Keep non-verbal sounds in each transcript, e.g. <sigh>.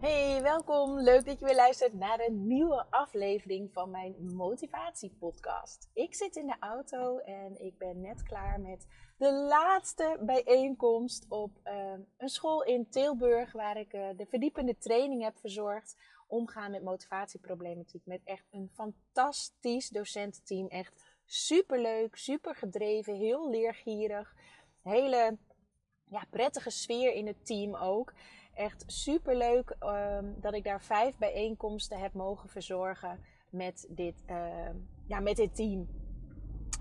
Hey, welkom. Leuk dat je weer luistert naar een nieuwe aflevering van mijn motivatiepodcast. Ik zit in de auto en ik ben net klaar met de laatste bijeenkomst op uh, een school in Tilburg, waar ik uh, de verdiepende training heb verzorgd. Omgaan met motivatieproblematiek met echt een fantastisch docententeam. Echt superleuk, super gedreven, heel leergierig. Hele ja, prettige sfeer in het team ook echt super leuk um, dat ik daar vijf bijeenkomsten heb mogen verzorgen met dit, uh, ja, met dit team.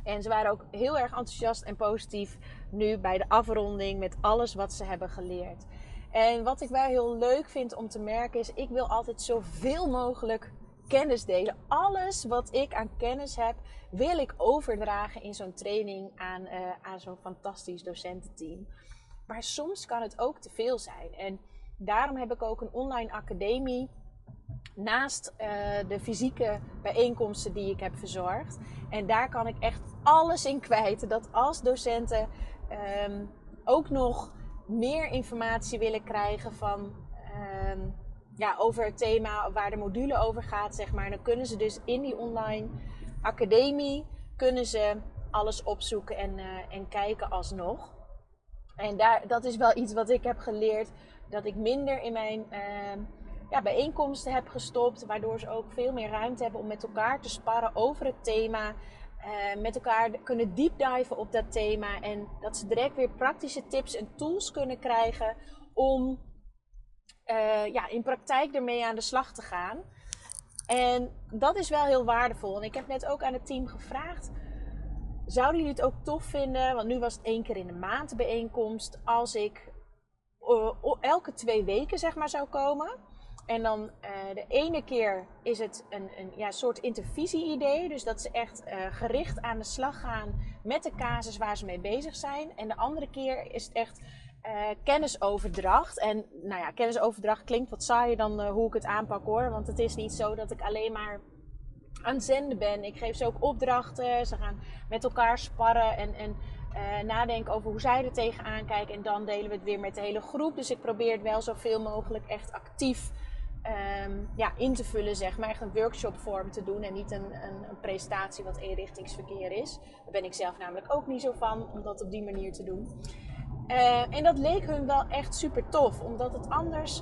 En ze waren ook heel erg enthousiast en positief nu bij de afronding met alles wat ze hebben geleerd. En wat ik wel heel leuk vind om te merken is, ik wil altijd zoveel mogelijk kennis delen. Alles wat ik aan kennis heb, wil ik overdragen in zo'n training aan, uh, aan zo'n fantastisch docententeam. Maar soms kan het ook te veel zijn. En daarom heb ik ook een online academie naast uh, de fysieke bijeenkomsten die ik heb verzorgd. En daar kan ik echt alles in kwijt. Dat als docenten um, ook nog meer informatie willen krijgen van, um, ja, over het thema waar de module over gaat, zeg maar. Dan kunnen ze dus in die online academie kunnen ze alles opzoeken en, uh, en kijken alsnog. En daar, dat is wel iets wat ik heb geleerd dat ik minder in mijn uh, ja, bijeenkomsten heb gestopt. Waardoor ze ook veel meer ruimte hebben om met elkaar te sparren over het thema. Uh, met elkaar kunnen deepdiven op dat thema. En dat ze direct weer praktische tips en tools kunnen krijgen om uh, ja, in praktijk ermee aan de slag te gaan. En dat is wel heel waardevol. En ik heb net ook aan het team gevraagd. Zouden jullie het ook tof vinden? Want nu was het één keer in de maand bijeenkomst. Als ik uh, elke twee weken zeg maar zou komen. En dan uh, de ene keer is het een, een ja, soort intervisie-idee. Dus dat ze echt uh, gericht aan de slag gaan met de casus waar ze mee bezig zijn. En de andere keer is het echt kennisoverdracht. En nou ja, kennisoverdracht klinkt wat saaier dan hoe ik het aanpak hoor. Want het is niet zo dat ik alleen maar aan zenden ben. Ik geef ze ook opdrachten. Ze gaan met elkaar sparren en, en uh, nadenken over hoe zij er tegenaan kijken. En dan delen we het weer met de hele groep. Dus ik probeer het wel zoveel mogelijk echt actief um, ja, in te vullen, zeg maar. Echt een workshopvorm te doen en niet een, een, een, presentatie wat eenrichtingsverkeer is. Daar ben ik zelf namelijk ook niet zo van, om dat op die manier te doen. Uh, en dat leek hun wel echt super tof, omdat het anders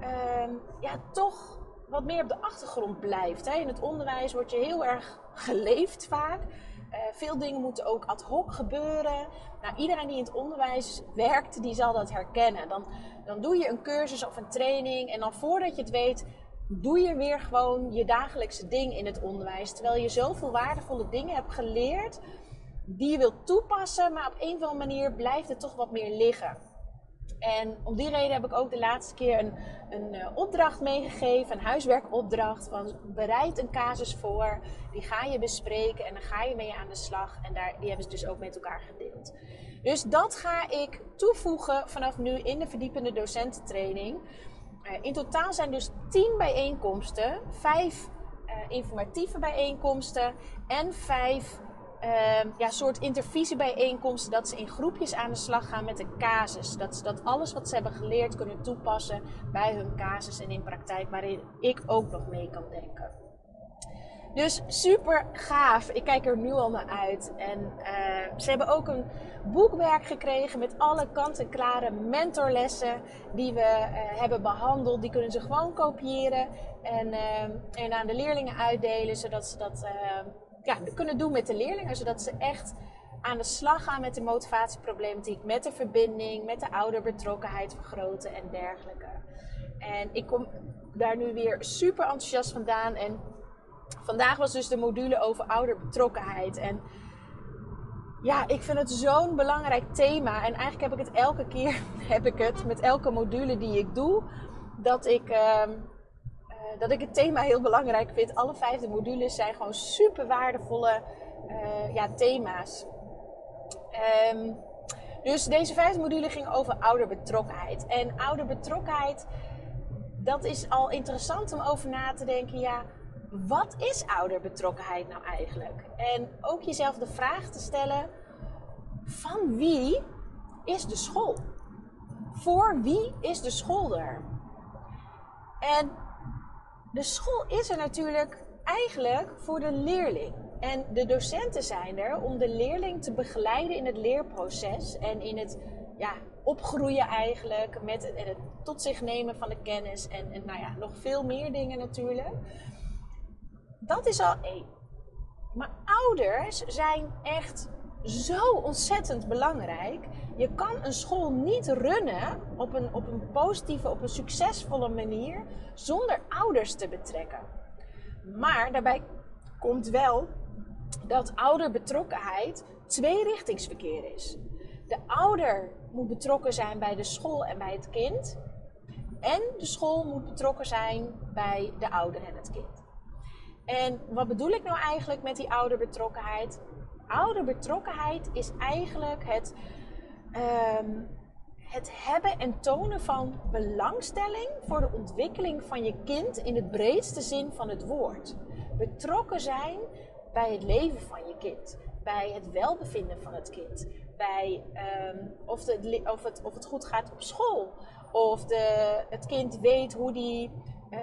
uh, ja, toch wat meer op de achtergrond blijft. Hè. In het onderwijs word je heel erg geleefd vaak. Uh, veel dingen moeten ook ad hoc gebeuren. Nou, iedereen die in het onderwijs werkt, die zal dat herkennen. Dan, dan doe je een cursus of een training en dan voordat je het weet, doe je weer gewoon je dagelijkse ding in het onderwijs. Terwijl je zoveel waardevolle dingen hebt geleerd die je wilt toepassen, maar op een of andere manier blijft het toch wat meer liggen. En om die reden heb ik ook de laatste keer een, een uh, opdracht meegegeven, een huiswerkopdracht. Van bereid een casus voor, die ga je bespreken en dan ga je mee aan de slag. En daar, die hebben ze dus ook met elkaar gedeeld. Dus dat ga ik toevoegen vanaf nu in de verdiepende docententraining. Uh, in totaal zijn dus 10 bijeenkomsten, 5 uh, informatieve bijeenkomsten en 5 uh, ja, soort intervisiebijeenkomsten. Dat ze in groepjes aan de slag gaan met een casus. Dat ze dat alles wat ze hebben geleerd kunnen toepassen bij hun casus en in praktijk. Waarin ik ook nog mee kan denken. Dus super gaaf. Ik kijk er nu al naar uit. En uh, ze hebben ook een boekwerk gekregen met alle kant-en-klare mentorlessen die we uh, hebben behandeld. Die kunnen ze gewoon kopiëren en, uh, en aan de leerlingen uitdelen, zodat ze dat ja, kunnen doen met de leerlingen, zodat ze echt aan de slag gaan met de motivatieproblematiek, met de verbinding, met de ouderbetrokkenheid vergroten en dergelijke. En ik kom daar nu weer super enthousiast vandaan. En vandaag was dus de module over ouderbetrokkenheid. En ja, ik vind het zo'n belangrijk thema. En eigenlijk heb ik het elke keer, <laughs> heb ik het met elke module die ik doe, dat ik. Uh, dat ik het thema heel belangrijk vind. Alle vijfde modules zijn gewoon super waardevolle uh, ja, thema's. Um, dus deze vijfde module ging over ouderbetrokkenheid. En ouderbetrokkenheid, dat is al interessant om over na te denken. Ja, wat is ouderbetrokkenheid nou eigenlijk? En ook jezelf de vraag te stellen: van wie is de school? Voor wie is de school er? En de school is er natuurlijk eigenlijk voor de leerling. En de docenten zijn er om de leerling te begeleiden in het leerproces en in het ja, opgroeien eigenlijk met het, het tot zich nemen van de kennis en, en nou ja, nog veel meer dingen natuurlijk. Dat is al één. Maar ouders zijn echt zo ontzettend belangrijk. Je kan een school niet runnen op een, op een positieve, op een succesvolle manier zonder ouders te betrekken. Maar daarbij komt wel dat ouderbetrokkenheid tweerichtingsverkeer is. De ouder moet betrokken zijn bij de school en bij het kind. En de school moet betrokken zijn bij de ouder en het kind. En wat bedoel ik nou eigenlijk met die ouderbetrokkenheid? Ouderbetrokkenheid is eigenlijk het, um, het hebben en tonen van belangstelling voor de ontwikkeling van je kind in het breedste zin van het woord. Betrokken zijn bij het leven van je kind, bij het welbevinden van het kind, bij um, of, de, of, het, of het goed gaat op school, of de, het kind weet hoe die uh,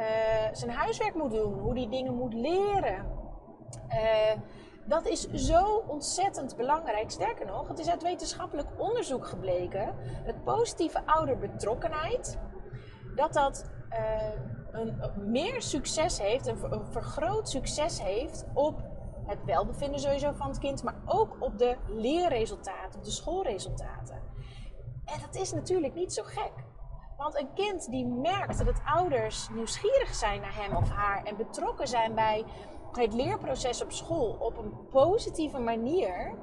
zijn huiswerk moet doen, hoe die dingen moet leren. Uh, dat is zo ontzettend belangrijk. Sterker nog, het is uit wetenschappelijk onderzoek gebleken dat positieve ouderbetrokkenheid, dat dat uh, een, meer succes heeft, een, een vergroot succes heeft op het welbevinden sowieso van het kind, maar ook op de leerresultaten, op de schoolresultaten. En dat is natuurlijk niet zo gek. Want een kind die merkt dat ouders nieuwsgierig zijn naar hem of haar en betrokken zijn bij het leerproces op school op een positieve manier,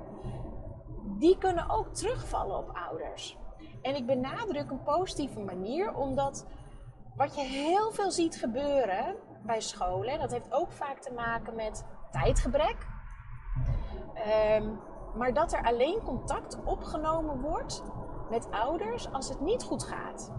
die kunnen ook terugvallen op ouders. En ik benadruk een positieve manier omdat wat je heel veel ziet gebeuren bij scholen, dat heeft ook vaak te maken met tijdgebrek. Um, maar dat er alleen contact opgenomen wordt met ouders als het niet goed gaat.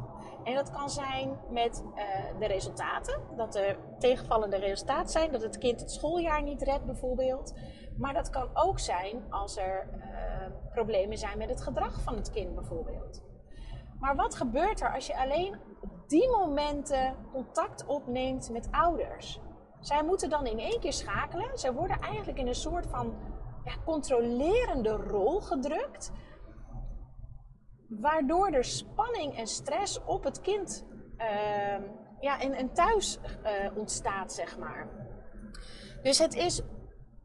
En dat kan zijn met uh, de resultaten, dat er tegenvallende resultaten zijn, dat het kind het schooljaar niet redt bijvoorbeeld. Maar dat kan ook zijn als er uh, problemen zijn met het gedrag van het kind bijvoorbeeld. Maar wat gebeurt er als je alleen op die momenten contact opneemt met ouders? Zij moeten dan in één keer schakelen. Zij worden eigenlijk in een soort van ja, controlerende rol gedrukt. Waardoor er spanning en stress op het kind uh, ja, en, en thuis uh, ontstaat, zeg maar. Dus het is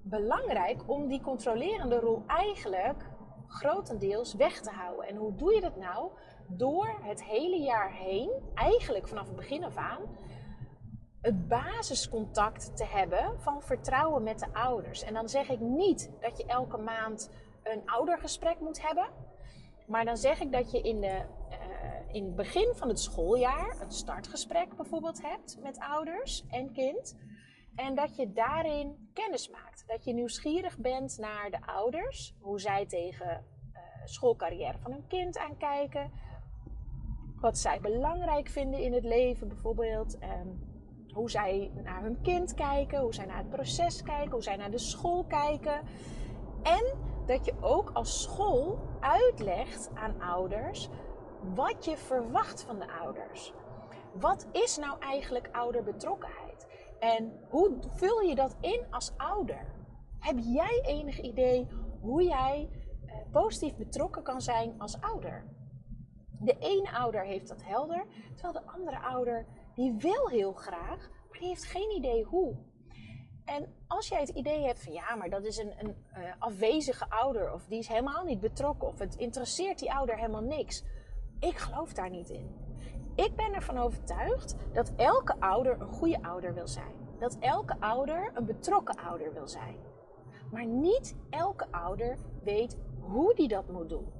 belangrijk om die controlerende rol eigenlijk grotendeels weg te houden. En hoe doe je dat nou? Door het hele jaar heen, eigenlijk vanaf het begin af aan, het basiscontact te hebben van vertrouwen met de ouders. En dan zeg ik niet dat je elke maand een oudergesprek moet hebben. Maar dan zeg ik dat je in, de, uh, in het begin van het schooljaar een startgesprek bijvoorbeeld hebt met ouders en kind. En dat je daarin kennis maakt. Dat je nieuwsgierig bent naar de ouders, hoe zij tegen uh, schoolcarrière van hun kind aankijken. Wat zij belangrijk vinden in het leven bijvoorbeeld. Um, hoe zij naar hun kind kijken, hoe zij naar het proces kijken, hoe zij naar de school kijken. En dat je ook als school uitlegt aan ouders wat je verwacht van de ouders. Wat is nou eigenlijk ouderbetrokkenheid? En hoe vul je dat in als ouder? Heb jij enig idee hoe jij eh, positief betrokken kan zijn als ouder? De ene ouder heeft dat helder, terwijl de andere ouder die wil heel graag, maar die heeft geen idee hoe. En als jij het idee hebt van ja, maar dat is een, een uh, afwezige ouder, of die is helemaal niet betrokken, of het interesseert die ouder helemaal niks. Ik geloof daar niet in. Ik ben ervan overtuigd dat elke ouder een goede ouder wil zijn. Dat elke ouder een betrokken ouder wil zijn. Maar niet elke ouder weet hoe die dat moet doen.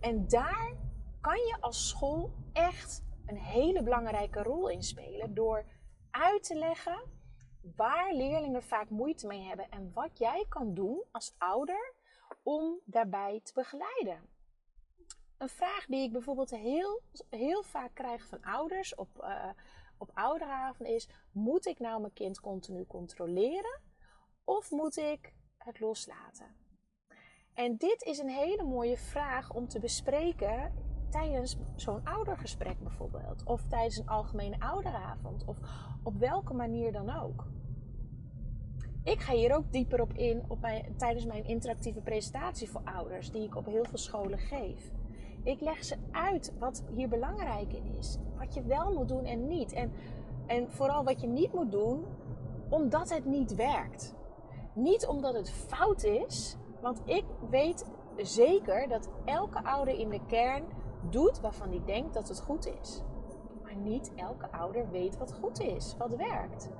En daar kan je als school echt een hele belangrijke rol in spelen door uit te leggen waar leerlingen vaak moeite mee hebben en wat jij kan doen als ouder om daarbij te begeleiden. Een vraag die ik bijvoorbeeld heel, heel vaak krijg van ouders op, uh, op ouderavond is: moet ik nou mijn kind continu controleren of moet ik het loslaten? En dit is een hele mooie vraag om te bespreken tijdens zo'n oudergesprek bijvoorbeeld. Of tijdens een algemene ouderavond. Of op welke manier dan ook. Ik ga hier ook dieper op in op mijn, tijdens mijn interactieve presentatie voor ouders, die ik op heel veel scholen geef. Ik leg ze uit wat hier belangrijk in is. Wat je wel moet doen en niet. En, en vooral wat je niet moet doen, omdat het niet werkt. Niet omdat het fout is, want ik weet zeker dat elke ouder in de kern doet waarvan hij denkt dat het goed is. Maar niet elke ouder weet wat goed is, wat werkt.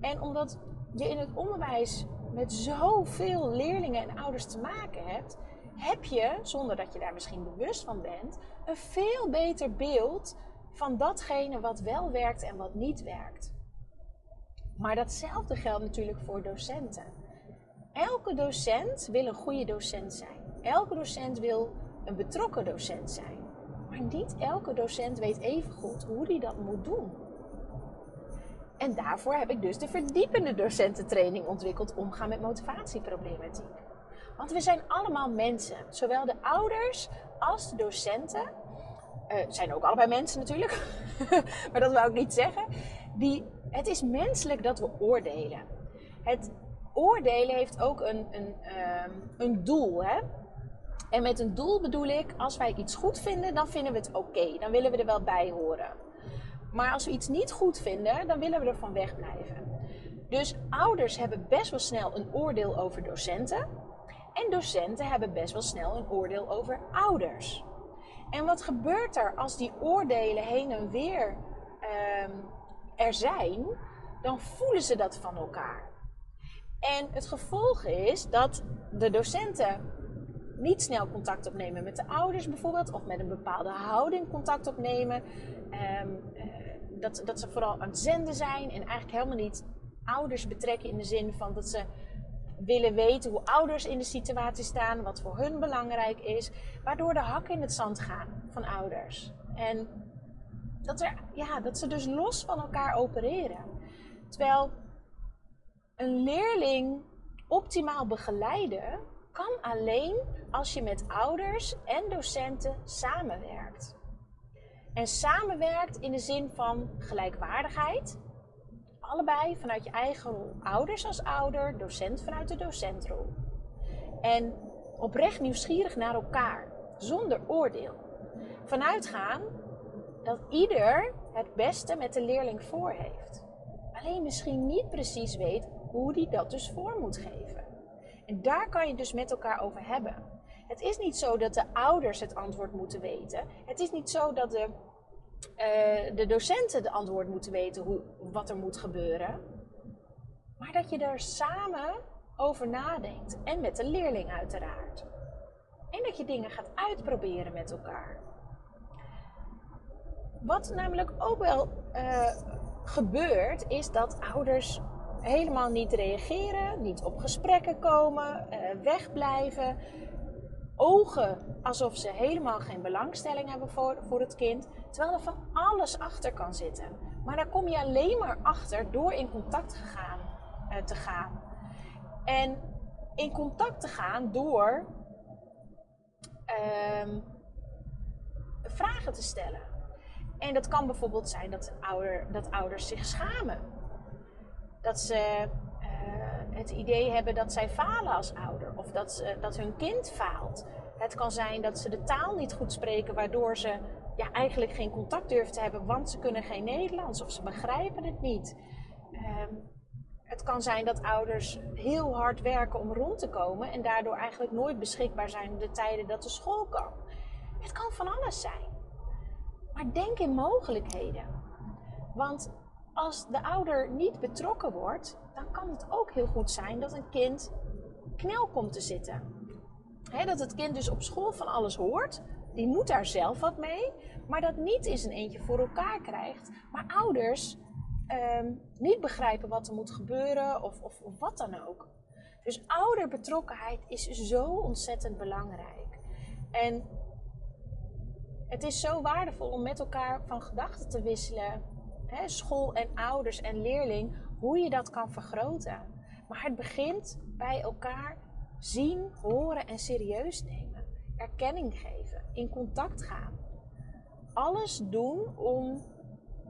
En omdat je in het onderwijs met zoveel leerlingen en ouders te maken hebt, heb je, zonder dat je daar misschien bewust van bent, een veel beter beeld van datgene wat wel werkt en wat niet werkt. Maar datzelfde geldt natuurlijk voor docenten. Elke docent wil een goede docent zijn. Elke docent wil een betrokken docent zijn. Maar niet elke docent weet even goed hoe hij dat moet doen. En daarvoor heb ik dus de verdiepende docententraining ontwikkeld omgaan met motivatieproblematiek. Want we zijn allemaal mensen. Zowel de ouders als de docenten. Uh, zijn ook allebei mensen natuurlijk. <laughs> maar dat wou ik niet zeggen. Die, het is menselijk dat we oordelen. Het oordelen heeft ook een, een, uh, een doel. Hè? En met een doel bedoel ik, als wij iets goed vinden, dan vinden we het oké. Dan willen we er wel bij horen. Maar als we iets niet goed vinden, dan willen we ervan wegblijven. Dus ouders hebben best wel snel een oordeel over docenten. En docenten hebben best wel snel een oordeel over ouders. En wat gebeurt er als die oordelen heen en weer ehm, er zijn? Dan voelen ze dat van elkaar. En het gevolg is dat de docenten niet snel contact opnemen met de ouders bijvoorbeeld, of met een bepaalde houding contact opnemen. Ehm, eh, dat, dat ze vooral aan het zenden zijn en eigenlijk helemaal niet ouders betrekken in de zin van dat ze willen weten hoe ouders in de situatie staan, wat voor hun belangrijk is, waardoor de hakken in het zand gaan van ouders. En dat, er, ja, dat ze dus los van elkaar opereren. Terwijl een leerling optimaal begeleiden kan alleen als je met ouders en docenten samenwerkt. En samenwerkt in de zin van gelijkwaardigheid. Allebei vanuit je eigen rol. Ouders als ouder, docent vanuit de docentrol. En oprecht nieuwsgierig naar elkaar, zonder oordeel. Vanuitgaan dat ieder het beste met de leerling voor heeft. Alleen misschien niet precies weet hoe die dat dus voor moet geven. En daar kan je dus met elkaar over hebben. Het is niet zo dat de ouders het antwoord moeten weten. Het is niet zo dat de, uh, de docenten het antwoord moeten weten hoe, wat er moet gebeuren. Maar dat je er samen over nadenkt. En met de leerling uiteraard. En dat je dingen gaat uitproberen met elkaar. Wat namelijk ook wel uh, gebeurt, is dat ouders helemaal niet reageren, niet op gesprekken komen, uh, wegblijven. Ogen alsof ze helemaal geen belangstelling hebben voor, voor het kind, terwijl er van alles achter kan zitten. Maar daar kom je alleen maar achter door in contact gegaan, uh, te gaan. En in contact te gaan door uh, vragen te stellen. En dat kan bijvoorbeeld zijn dat, ouder, dat ouders zich schamen dat ze uh, het idee hebben dat zij falen als ouder of dat, ze, dat hun kind faalt. Het kan zijn dat ze de taal niet goed spreken, waardoor ze ja, eigenlijk geen contact durven te hebben, want ze kunnen geen Nederlands of ze begrijpen het niet. Uh, het kan zijn dat ouders heel hard werken om rond te komen en daardoor eigenlijk nooit beschikbaar zijn de tijden dat de school kan. Het kan van alles zijn. Maar denk in mogelijkheden. Want als de ouder niet betrokken wordt, dan kan het ook heel goed zijn dat een kind knel komt te zitten. dat het kind dus op school van alles hoort, die moet daar zelf wat mee, maar dat niet in zijn eentje voor elkaar krijgt. Maar ouders ehm, niet begrijpen wat er moet gebeuren of, of, of wat dan ook. Dus ouderbetrokkenheid is zo ontzettend belangrijk. En het is zo waardevol om met elkaar van gedachten te wisselen school en ouders en leerling, hoe je dat kan vergroten. Maar het begint bij elkaar zien, horen en serieus nemen. Erkenning geven, in contact gaan. alles doen om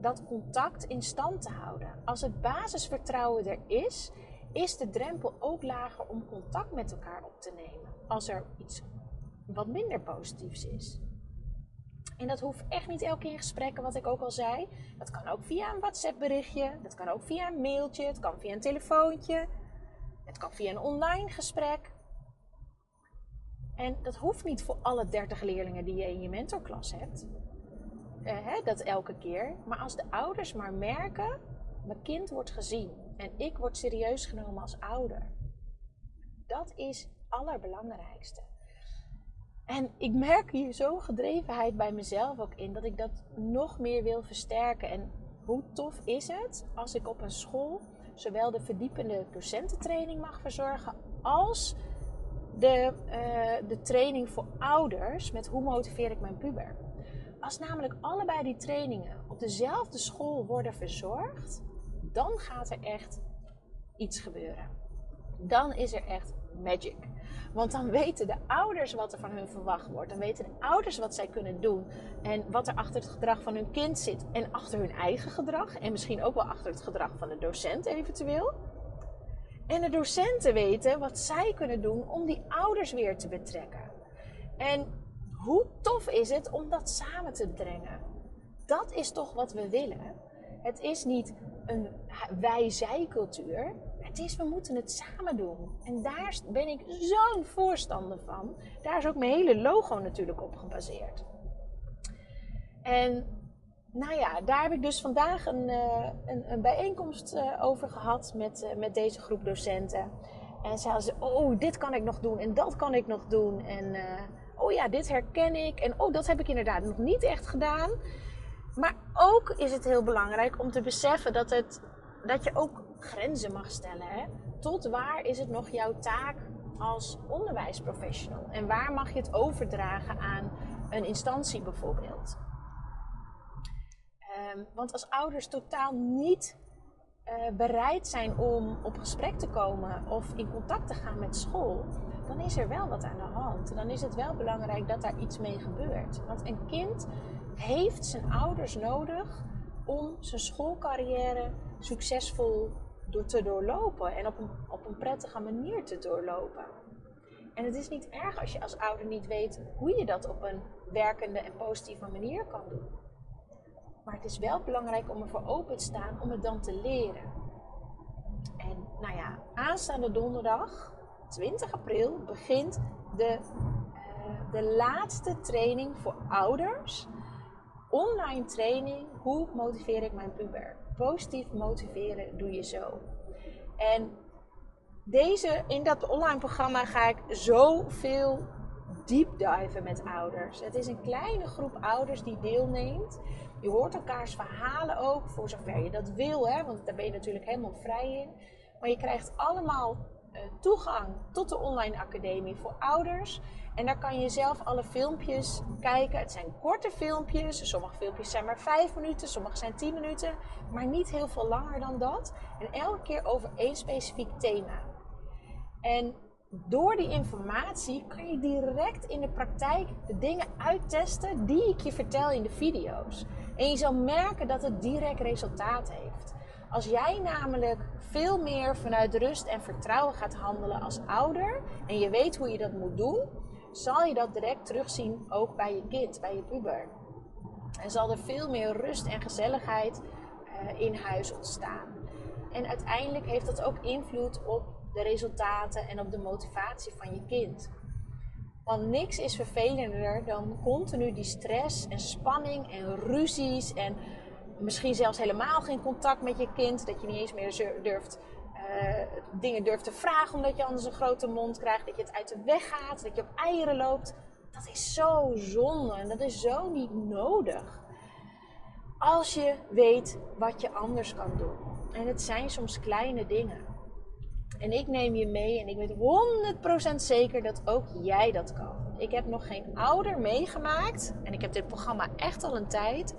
dat contact in stand te houden. Als het basisvertrouwen er is, is de drempel ook lager om contact met elkaar op te nemen. Als er iets wat minder positiefs is. En dat hoeft echt niet elke keer in gesprekken, wat ik ook al zei. Dat kan ook via een WhatsApp berichtje, dat kan ook via een mailtje, het kan via een telefoontje, het kan via een online gesprek. En dat hoeft niet voor alle 30 leerlingen die je in je mentorklas hebt. Eh, hè, dat elke keer. Maar als de ouders maar merken, mijn kind wordt gezien en ik word serieus genomen als ouder. Dat is het allerbelangrijkste. En ik merk hier zo'n gedrevenheid bij mezelf ook in dat ik dat nog meer wil versterken. En hoe tof is het als ik op een school zowel de verdiepende docententraining mag verzorgen als de, uh, de training voor ouders met hoe motiveer ik mijn puber. Als namelijk allebei die trainingen op dezelfde school worden verzorgd, dan gaat er echt iets gebeuren. Dan is er echt magic. Want dan weten de ouders wat er van hun verwacht wordt. Dan weten de ouders wat zij kunnen doen. En wat er achter het gedrag van hun kind zit. En achter hun eigen gedrag. En misschien ook wel achter het gedrag van de docent eventueel. En de docenten weten wat zij kunnen doen om die ouders weer te betrekken. En hoe tof is het om dat samen te brengen? Dat is toch wat we willen. Het is niet een wij-zij cultuur. Is, we moeten het samen doen. En daar ben ik zo'n voorstander van. Daar is ook mijn hele logo natuurlijk op gebaseerd. En nou ja, daar heb ik dus vandaag een, uh, een, een, bijeenkomst uh, over gehad met, uh, met deze groep docenten. En zeiden ze, oh, dit kan ik nog doen en dat kan ik nog doen. En oh ja, dit herken ik. En oh, dat heb ik inderdaad nog niet echt gedaan. Maar ook is het heel belangrijk om te beseffen dat, het, dat je ook grenzen mag stellen. Tot waar is het nog jouw taak als onderwijsprofessional? En waar mag je het overdragen aan een instantie bijvoorbeeld? Um, want als ouders totaal niet uh, bereid zijn om op gesprek te komen of in contact te gaan met school, dan is er wel wat aan de hand. Dan is het wel belangrijk dat daar iets mee gebeurt. Want een kind heeft zijn ouders nodig om zijn schoolcarrière succesvol door te doorlopen en op een, op een prettige manier te doorlopen. En het is niet erg als je als ouder niet weet hoe je dat op een werkende en positieve manier kan doen. Maar het is wel belangrijk om ervoor open te staan om het dan te leren. En nou ja, aanstaande donderdag, 20 april, begint de, uh, de laatste training voor ouders. Online training, hoe motiveer ik mijn puber? Positief motiveren doe je zo. En deze, in dat online programma ga ik zoveel deep diven met ouders. Het is een kleine groep ouders die deelneemt. Je hoort elkaars verhalen ook, voor zover je dat wil, hè, want daar ben je natuurlijk helemaal vrij in. Maar je krijgt allemaal toegang tot de online academie voor ouders. En daar kan je zelf alle filmpjes kijken. Het zijn korte filmpjes. Sommige filmpjes zijn maar 5 minuten, sommige zijn 10 minuten. Maar niet heel veel langer dan dat. En elke keer over één specifiek thema. En door die informatie kan je direct in de praktijk de dingen uittesten die ik je vertel in de video's. En je zal merken dat het direct resultaat heeft. Als jij namelijk veel meer vanuit rust en vertrouwen gaat handelen als ouder en je weet hoe je dat moet doen, zal je dat direct terugzien ook bij je kind, bij je puber. En zal er veel meer rust en gezelligheid uh, in huis ontstaan. En uiteindelijk heeft dat ook invloed op de resultaten en op de motivatie van je kind. Want niks is vervelender dan continu die stress en spanning en ruzies en misschien zelfs helemaal geen contact met je kind. Dat je niet eens meer durft, uh, dingen durft te vragen omdat je anders een grote mond krijgt. Dat je het uit de weg gaat, dat je op eieren loopt. Dat is zo zonde en dat is zo niet nodig. Als je weet wat je anders kan doen. En het zijn soms kleine dingen. En ik neem je mee en ik weet 100% zeker dat ook jij dat kan. Ik heb nog geen ouder meegemaakt en ik heb dit programma echt al een tijd.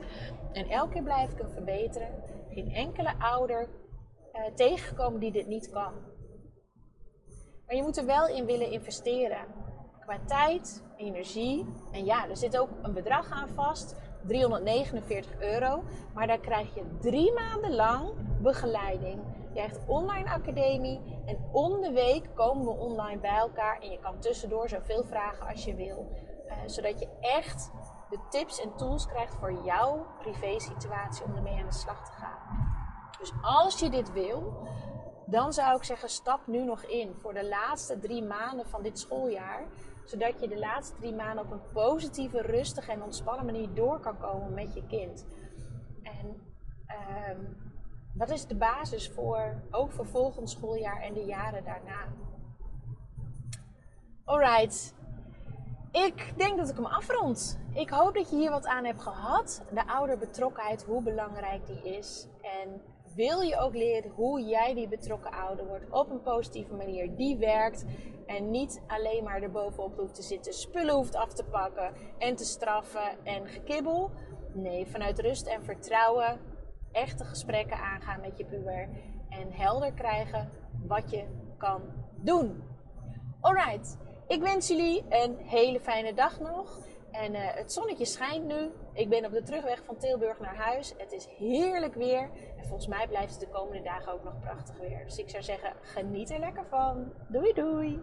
En elke keer blijf ik hem verbeteren. Geen enkele ouder uh, tegengekomen die dit niet kan. Maar je moet er wel in willen investeren. Qua tijd, energie. En ja, er zit ook een bedrag aan vast. 349 euro. Maar daar krijg je drie maanden lang begeleiding. Je krijgt online academie. En om de week komen we online bij elkaar. En je kan tussendoor zoveel vragen als je wil. Uh, zodat je echt de tips en tools krijgt voor jouw privé situatie om ermee aan de slag te gaan. Dus als je dit wil, dan zou ik zeggen, stap nu nog in voor de laatste drie maanden van dit schooljaar. Zodat je de laatste drie maanden op een positieve, rustige en ontspannen manier door kan komen met je kind. En um, dat is de basis voor, ook voor volgend schooljaar en de jaren daarna. Alright, ik denk dat ik hem afrond. Ik hoop dat je hier wat aan hebt gehad. De ouderbetrokkenheid, hoe belangrijk die is. En wil je ook leren hoe jij die betrokken ouder wordt op een positieve manier die werkt. En niet alleen maar erbovenop hoeft te zitten, spullen hoeft af te pakken en te straffen en gekibbel. Nee, vanuit rust en vertrouwen echte gesprekken aangaan met je puber. En helder krijgen wat je kan doen. Alright. Ik wens jullie een hele fijne dag nog. En uh, het zonnetje schijnt nu. Ik ben op de terugweg van Tilburg naar huis. Het is heerlijk weer. En volgens mij blijft het de komende dagen ook nog prachtig weer. Dus ik zou zeggen, geniet er lekker van. Doei doei!